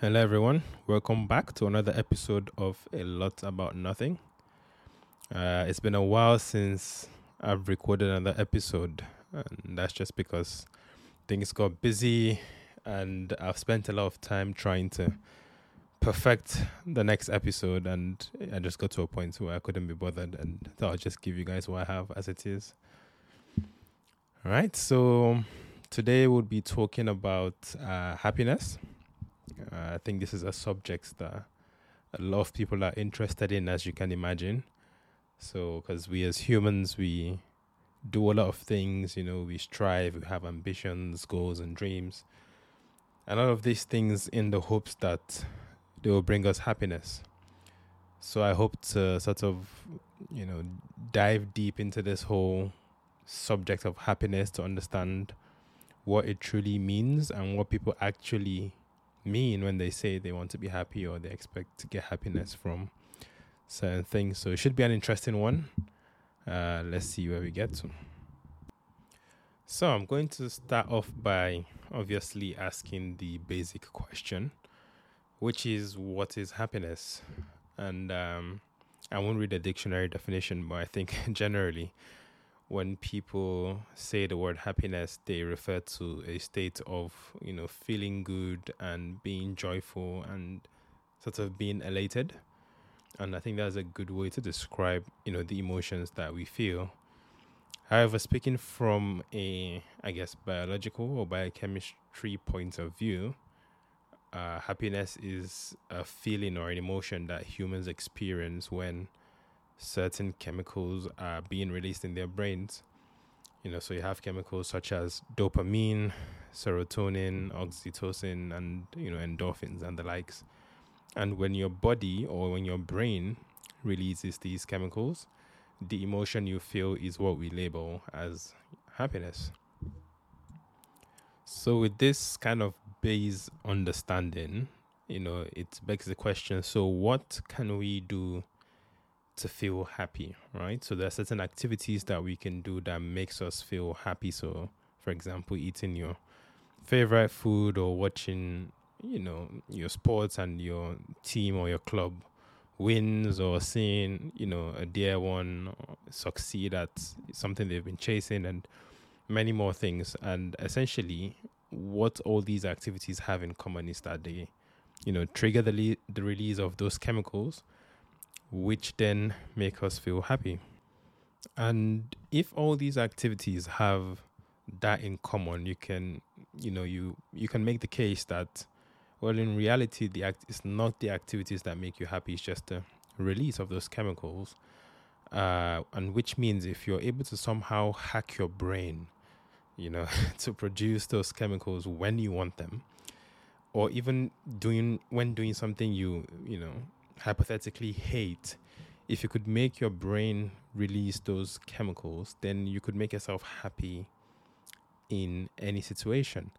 Hello, everyone. Welcome back to another episode of A Lot About Nothing. Uh, it's been a while since I've recorded another episode, and that's just because things got busy and I've spent a lot of time trying to perfect the next episode, and I just got to a point where I couldn't be bothered, and thought I'll just give you guys what I have as it is. All right, so today we'll be talking about uh, happiness. Uh, I think this is a subject that a lot of people are interested in, as you can imagine. So, because we as humans, we do a lot of things, you know, we strive, we have ambitions, goals, and dreams. And all of these things in the hopes that they will bring us happiness. So, I hope to sort of, you know, dive deep into this whole subject of happiness to understand what it truly means and what people actually mean when they say they want to be happy or they expect to get happiness from certain things. So it should be an interesting one. Uh, let's see where we get to. So I'm going to start off by obviously asking the basic question, which is what is happiness? And um, I won't read the dictionary definition, but I think generally when people say the word happiness, they refer to a state of, you know, feeling good and being joyful and sort of being elated. And I think that's a good way to describe, you know, the emotions that we feel. However, speaking from a, I guess, biological or biochemistry point of view, uh, happiness is a feeling or an emotion that humans experience when certain chemicals are being released in their brains. You know, so you have chemicals such as dopamine, serotonin, oxytocin, and you know endorphins and the likes. And when your body or when your brain releases these chemicals, the emotion you feel is what we label as happiness. So, with this kind of base understanding, you know, it begs the question so, what can we do to feel happy, right? So there are certain activities that we can do that makes us feel happy. So, for example, eating your favorite food or watching, you know, your sports and your team or your club wins or seeing, you know, a dear one succeed at something they've been chasing and many more things. And essentially, what all these activities have in common is that they, you know, trigger the le- the release of those chemicals which then make us feel happy. And if all these activities have that in common, you can, you know, you you can make the case that, well, in reality, the act is not the activities that make you happy; it's just the release of those chemicals. Uh, and which means if you're able to somehow hack your brain, you know, to produce those chemicals when you want them, or even doing when doing something you you know hypothetically hate, if you could make your brain release those chemicals, then you could make yourself happy in any situation.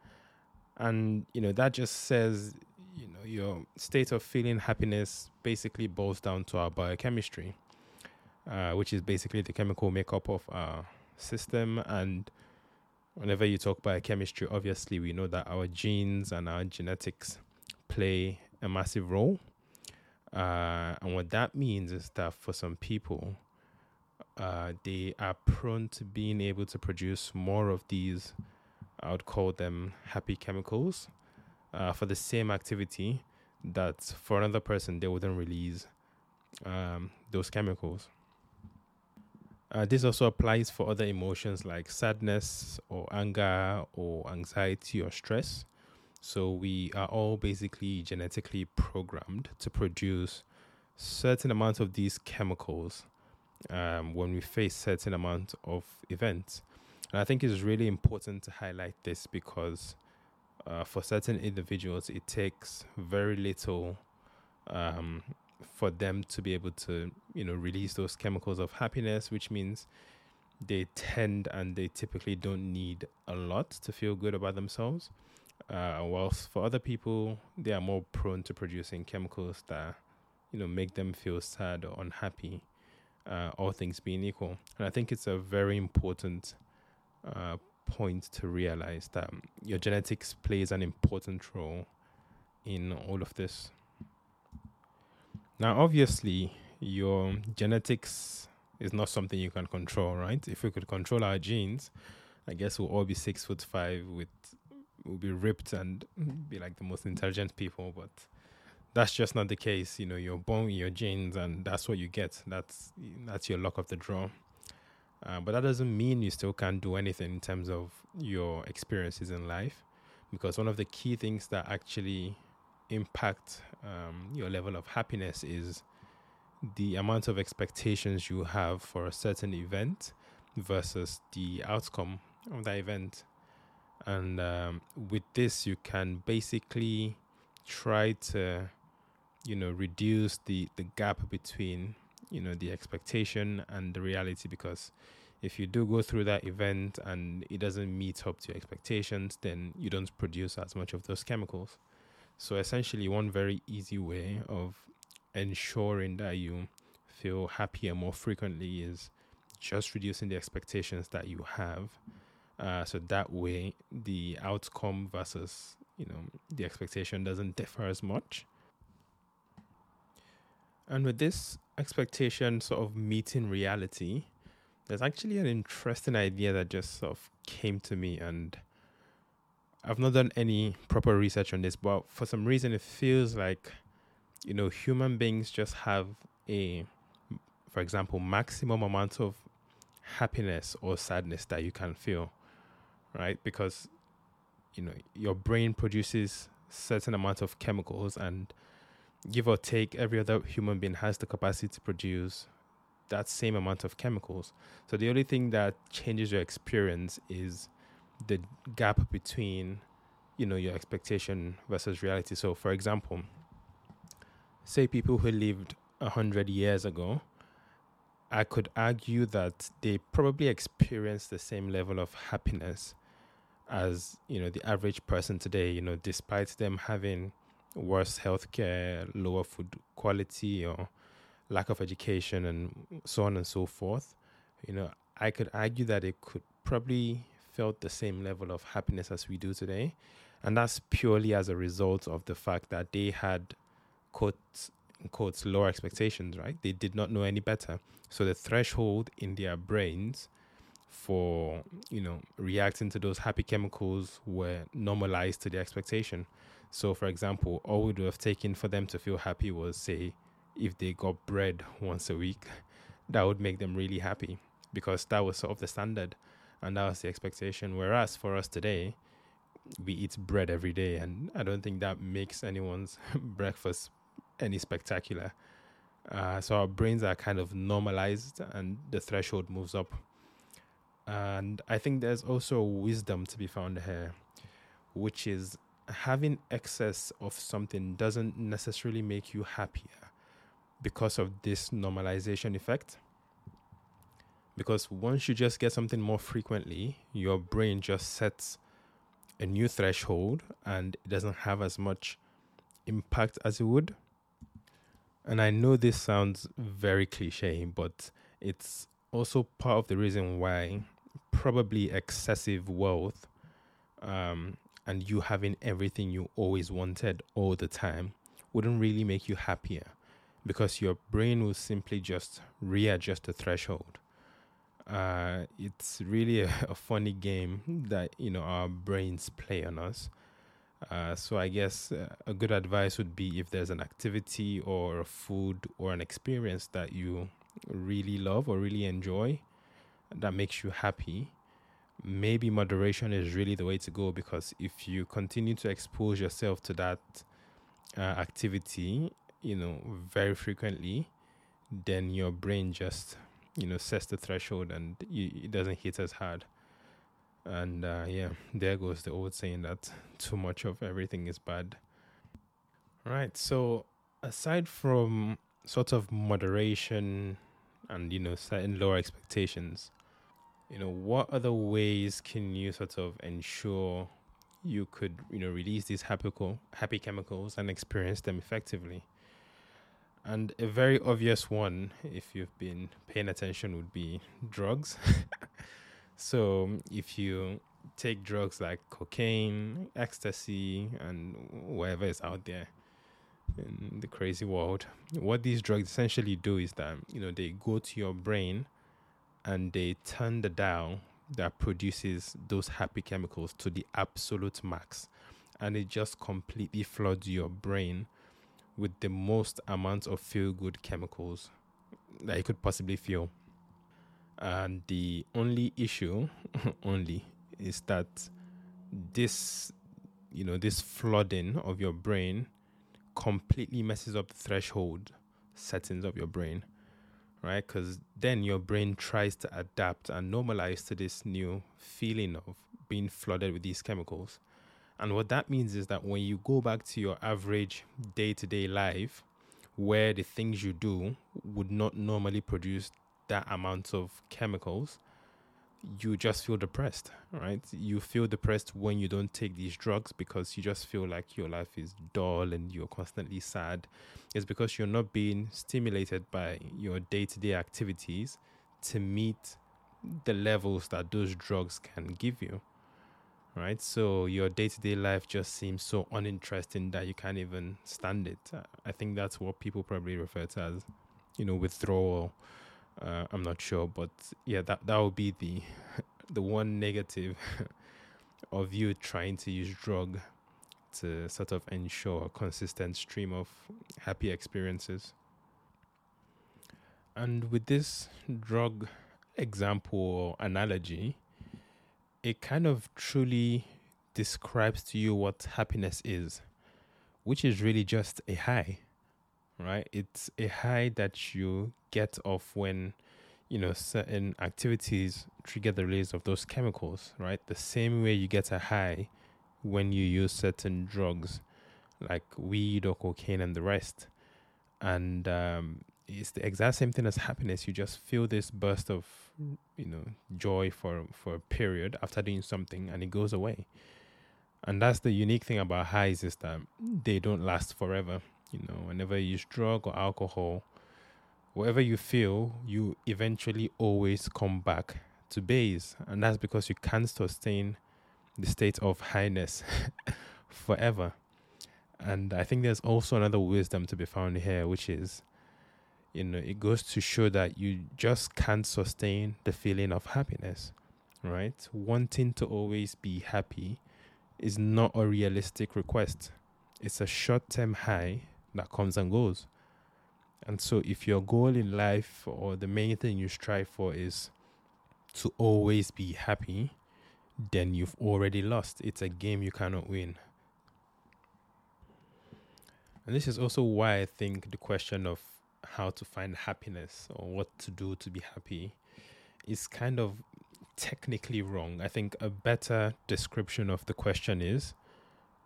And, you know, that just says, you know, your state of feeling happiness basically boils down to our biochemistry, uh, which is basically the chemical makeup of our system. And whenever you talk biochemistry, obviously we know that our genes and our genetics play a massive role uh, and what that means is that for some people, uh, they are prone to being able to produce more of these, I would call them happy chemicals, uh, for the same activity that for another person they wouldn't release um, those chemicals. Uh, this also applies for other emotions like sadness or anger or anxiety or stress. So we are all basically genetically programmed to produce certain amounts of these chemicals um, when we face certain amount of events. And I think it's really important to highlight this because uh, for certain individuals, it takes very little um, for them to be able to, you know, release those chemicals of happiness, which means they tend and they typically don't need a lot to feel good about themselves. Uh, whilst for other people, they are more prone to producing chemicals that, you know, make them feel sad or unhappy, uh, all things being equal. And I think it's a very important uh, point to realize that your genetics plays an important role in all of this. Now, obviously, your genetics is not something you can control, right? If we could control our genes, I guess we'll all be six foot five with we'll be ripped and be like the most intelligent people, but that's just not the case. You know, you're born with your genes and that's what you get. That's that's your luck of the draw. Uh, but that doesn't mean you still can't do anything in terms of your experiences in life, because one of the key things that actually impact um, your level of happiness is the amount of expectations you have for a certain event versus the outcome of that event. And um, with this, you can basically try to, you know, reduce the, the gap between, you know, the expectation and the reality. Because if you do go through that event and it doesn't meet up to your expectations, then you don't produce as much of those chemicals. So essentially, one very easy way of ensuring that you feel happier more frequently is just reducing the expectations that you have. Uh, so that way, the outcome versus you know the expectation doesn't differ as much. And with this expectation sort of meeting reality, there's actually an interesting idea that just sort of came to me and I've not done any proper research on this, but for some reason it feels like, you know, human beings just have a, for example, maximum amount of happiness or sadness that you can feel, right? Because, you know, your brain produces certain amount of chemicals and give or take every other human being has the capacity to produce that same amount of chemicals. So the only thing that changes your experience is the gap between you know your expectation versus reality so for example say people who lived a 100 years ago i could argue that they probably experienced the same level of happiness as you know the average person today you know despite them having worse healthcare lower food quality or lack of education and so on and so forth you know i could argue that it could probably felt the same level of happiness as we do today. And that's purely as a result of the fact that they had quotes quotes lower expectations, right? They did not know any better. So the threshold in their brains for, you know, reacting to those happy chemicals were normalized to the expectation. So for example, all we would have taken for them to feel happy was say if they got bread once a week, that would make them really happy because that was sort of the standard and that was the expectation. Whereas for us today, we eat bread every day, and I don't think that makes anyone's breakfast any spectacular. Uh, so our brains are kind of normalized, and the threshold moves up. And I think there's also wisdom to be found here, which is having excess of something doesn't necessarily make you happier because of this normalization effect because once you just get something more frequently, your brain just sets a new threshold and it doesn't have as much impact as it would. And I know this sounds very cliche, but it's also part of the reason why probably excessive wealth um, and you having everything you always wanted all the time wouldn't really make you happier because your brain will simply just readjust the threshold uh, it's really a, a, funny game that you know our brains play on us. Uh, so I guess uh, a good advice would be if there's an activity or a food or an experience that you really love or really enjoy that makes you happy, maybe moderation is really the way to go because if you continue to expose yourself to that uh, activity, you know, very frequently, then your brain just you know sets the threshold and it doesn't hit as hard. And uh, yeah there goes the old saying that too much of everything is bad. Right so aside from sort of moderation and you know setting lower expectations you know what other ways can you sort of ensure you could you know release these happy happy chemicals and experience them effectively and a very obvious one, if you've been paying attention, would be drugs. so if you take drugs like cocaine, ecstasy, and whatever is out there in the crazy world. What these drugs essentially do is that you know they go to your brain and they turn the dial that produces those happy chemicals to the absolute max, and it just completely floods your brain with the most amount of feel good chemicals that you could possibly feel. And the only issue, only, is that this, you know, this flooding of your brain completely messes up the threshold settings of your brain, right? Because then your brain tries to adapt and normalize to this new feeling of being flooded with these chemicals. And what that means is that when you go back to your average day to day life, where the things you do would not normally produce that amount of chemicals, you just feel depressed, right? You feel depressed when you don't take these drugs because you just feel like your life is dull and you're constantly sad. It's because you're not being stimulated by your day to day activities to meet the levels that those drugs can give you, right? So your day to day life just seems so uninteresting that you can't even stand it. I think that's what people probably refer to as, you know, withdrawal uh, I'm not sure, but yeah, that that would be the the one negative of you trying to use drug to sort of ensure a consistent stream of happy experiences. And with this drug example or analogy, it kind of truly describes to you what happiness is, which is really just a high right? It's a high that you get off when, you know, certain activities trigger the release of those chemicals, right? The same way you get a high when you use certain drugs like weed or cocaine and the rest. And um, it's the exact same thing as happiness. You just feel this burst of, you know, joy for, for a period after doing something and it goes away. And that's the unique thing about highs is that they don't last forever you know, whenever you use drug or alcohol, whatever you feel, you eventually always come back to base. And that's because you can't sustain the state of highness forever. And I think there's also another wisdom to be found here, which is, you know, it goes to show that you just can't sustain the feeling of happiness, right? Wanting to always be happy is not a realistic request. It's a short term high that comes and goes. And so, if your goal in life or the main thing you strive for is to always be happy, then you've already lost. It's a game you cannot win. And this is also why I think the question of how to find happiness or what to do to be happy is kind of technically wrong. I think a better description of the question is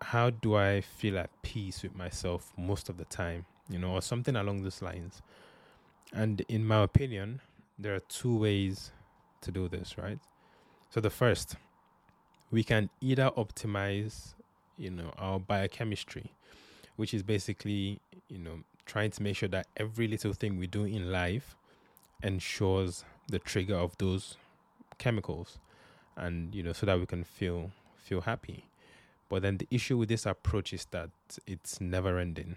how do I feel at peace with myself most of the time, you know, or something along those lines. And in my opinion, there are two ways to do this, right? So the first, we can either optimize, you know, our biochemistry, which is basically, you know, trying to make sure that every little thing we do in life ensures the trigger of those chemicals and you know so that we can feel feel happy but then the issue with this approach is that it's never ending,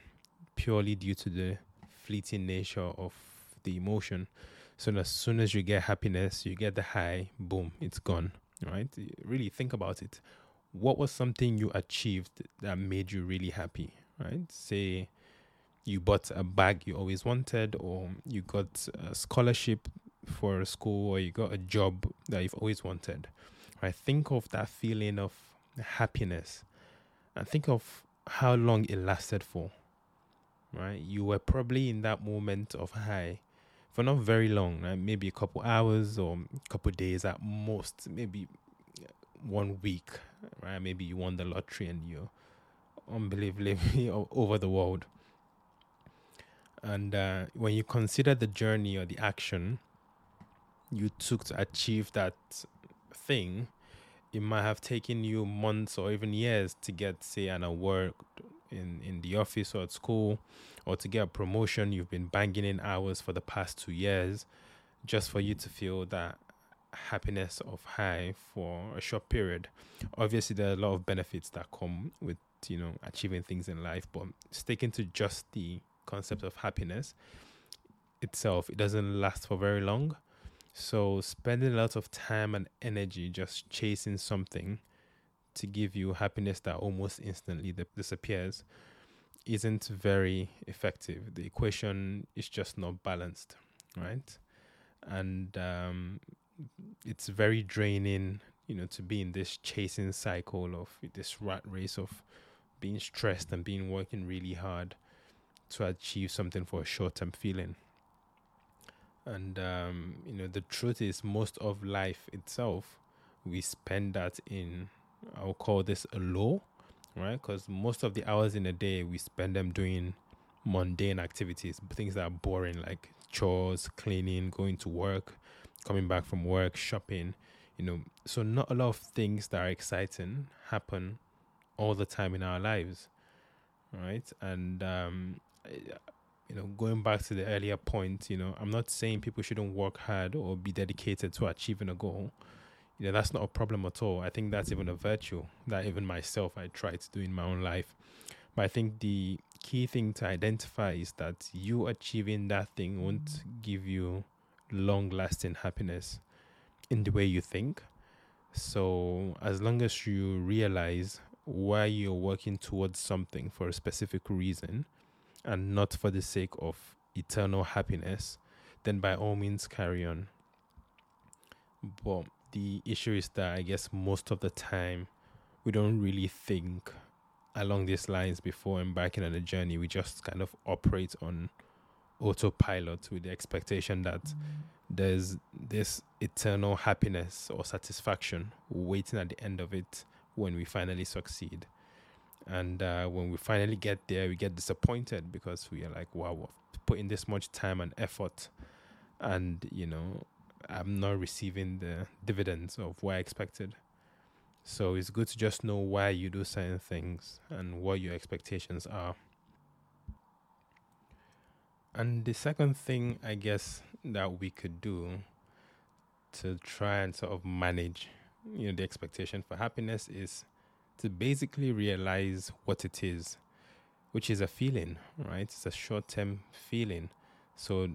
purely due to the fleeting nature of the emotion. So as soon as you get happiness, you get the high, boom, it's gone. Right? Really think about it. What was something you achieved that made you really happy? Right? Say you bought a bag you always wanted, or you got a scholarship for a school, or you got a job that you've always wanted. Right? Think of that feeling of happiness and think of how long it lasted for right? You were probably in that moment of high for not very long right? maybe a couple hours or a couple days at most maybe one week right? Maybe you won the lottery and you're unbelievably over the world. And uh, when you consider the journey or the action you took to achieve that thing it might have taken you months or even years to get, say, an award in, in the office or at school, or to get a promotion you've been banging in hours for the past two years, just for you to feel that happiness of high for a short period. Obviously, there are a lot of benefits that come with you know achieving things in life, but sticking to just the concept of happiness itself, it doesn't last for very long. So, spending a lot of time and energy just chasing something to give you happiness that almost instantly disappears isn't very effective. The equation is just not balanced, right? And um, it's very draining, you know, to be in this chasing cycle of this rat race of being stressed and being working really hard to achieve something for a short term feeling. And um, you know, the truth is, most of life itself, we spend that in. I'll call this a low, right? Because most of the hours in a day we spend them doing mundane activities, things that are boring, like chores, cleaning, going to work, coming back from work, shopping. You know, so not a lot of things that are exciting happen all the time in our lives, right? And um, you know, going back to the earlier point, you know, I'm not saying people shouldn't work hard or be dedicated to achieving a goal. You know, that's not a problem at all. I think that's even a virtue that even myself I try to do in my own life. But I think the key thing to identify is that you achieving that thing won't give you long lasting happiness in the way you think. So, as long as you realize why you're working towards something for a specific reason, and not for the sake of eternal happiness, then by all means carry on. But the issue is that I guess most of the time we don't really think along these lines before embarking on a journey. We just kind of operate on autopilot with the expectation that there's this eternal happiness or satisfaction waiting at the end of it when we finally succeed. And uh, when we finally get there, we get disappointed because we are like, wow, we've put in this much time and effort, and you know, I'm not receiving the dividends of what I expected. So it's good to just know why you do certain things and what your expectations are. And the second thing, I guess, that we could do to try and sort of manage, you know, the expectation for happiness is to basically realize what it is, which is a feeling, right? It's a short term feeling. So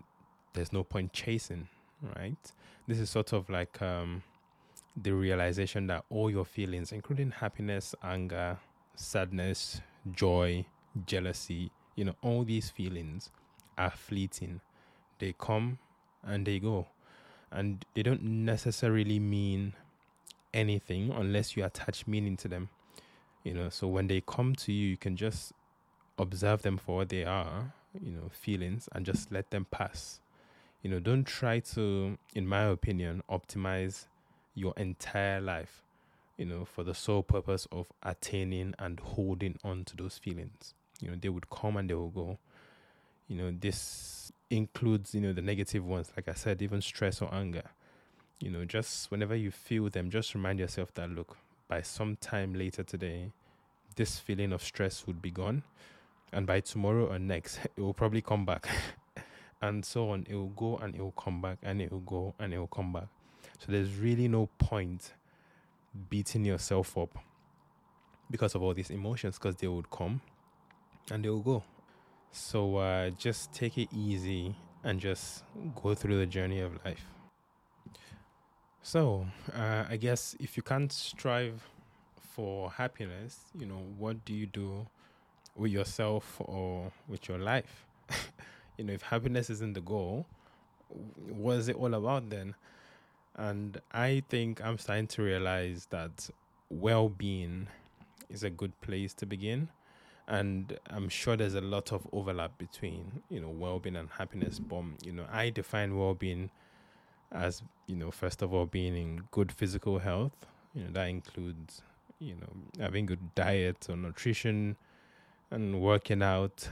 there's no point chasing, right? This is sort of like um, the realization that all your feelings, including happiness, anger, sadness, joy, jealousy, you know, all these feelings are fleeting. They come and they go. And they don't necessarily mean anything unless you attach meaning to them you know so when they come to you you can just observe them for what they are you know feelings and just let them pass. You know don't try to in my opinion optimize your entire life you know for the sole purpose of attaining and holding on to those feelings. You know they would come and they will go. You know this includes you know the negative ones like i said even stress or anger. You know just whenever you feel them just remind yourself that look by some time later today, this feeling of stress would be gone. And by tomorrow or next, it will probably come back. and so on. It will go and it will come back and it will go and it will come back. So there's really no point beating yourself up because of all these emotions because they would come and they will go. So uh, just take it easy and just go through the journey of life. So, uh, I guess if you can't strive for happiness, you know, what do you do with yourself or with your life? you know, if happiness isn't the goal, what is it all about then? And I think I'm starting to realize that well being is a good place to begin. And I'm sure there's a lot of overlap between, you know, well being and happiness. But, you know, I define well being as you know, first of all, being in good physical health. You know, that includes you know having good diet or nutrition, and working out.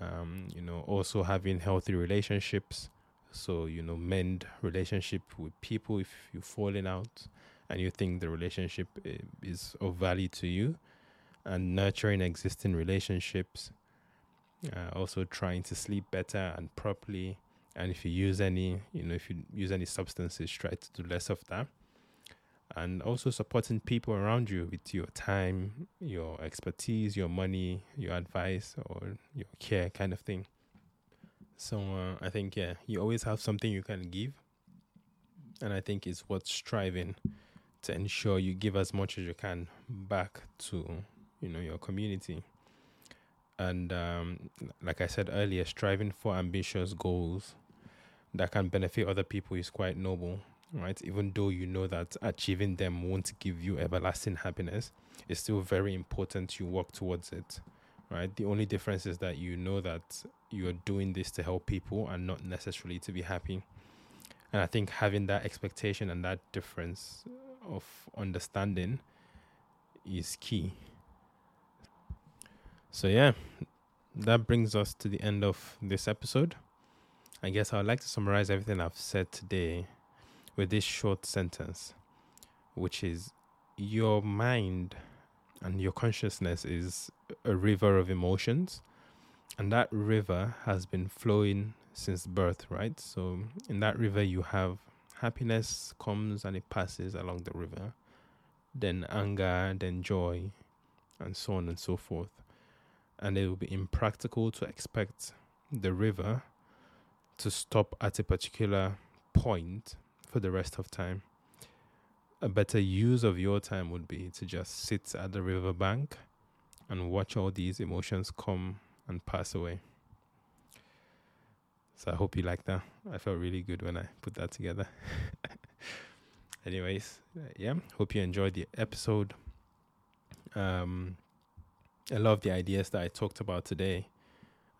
Um, you know, also having healthy relationships. So you know, mend relationship with people if you're falling out and you think the relationship eh, is of value to you, and nurturing existing relationships. Uh, also trying to sleep better and properly and if you use any you know if you use any substances try to do less of that and also supporting people around you with your time, your expertise, your money, your advice, or your care kind of thing. So uh, I think yeah, you always have something you can give, and I think it's what's striving to ensure you give as much as you can back to you know your community. And um, like I said earlier, striving for ambitious goals that can benefit other people is quite noble, right? Even though you know that achieving them won't give you everlasting happiness, it's still very important you work towards it, right? The only difference is that you know that you're doing this to help people and not necessarily to be happy. And I think having that expectation and that difference of understanding is key. So, yeah, that brings us to the end of this episode. I guess I would like to summarize everything I've said today with this short sentence, which is your mind and your consciousness is a river of emotions and that river has been flowing since birth, right? So in that river, you have happiness comes and it passes along the river, then anger, then joy, and so on and so forth. And it will be impractical to expect the river to stop at a particular point for the rest of time. A better use of your time would be to just sit at the riverbank and watch all these emotions come and pass away. So I hope you like that. I felt really good when I put that together. Anyways, uh, yeah, hope you enjoyed the episode. Um, I love the ideas that I talked about today.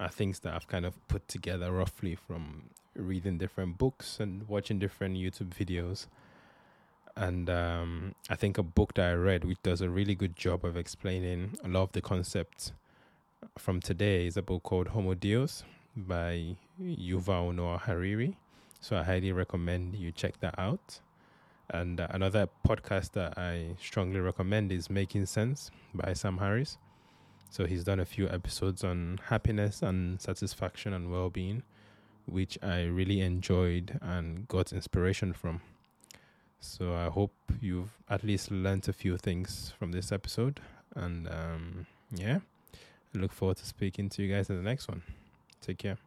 Are things that I've kind of put together roughly from reading different books and watching different YouTube videos. And um, I think a book that I read, which does a really good job of explaining a lot of the concepts from today is a book called Homo Deus by Yuval Noah Harari. So I highly recommend you check that out. And uh, another podcast that I strongly recommend is Making Sense by Sam Harris. So he's done a few episodes on happiness and satisfaction and well being, which I really enjoyed and got inspiration from. So I hope you've at least learned a few things from this episode. And um, yeah. I look forward to speaking to you guys in the next one. Take care.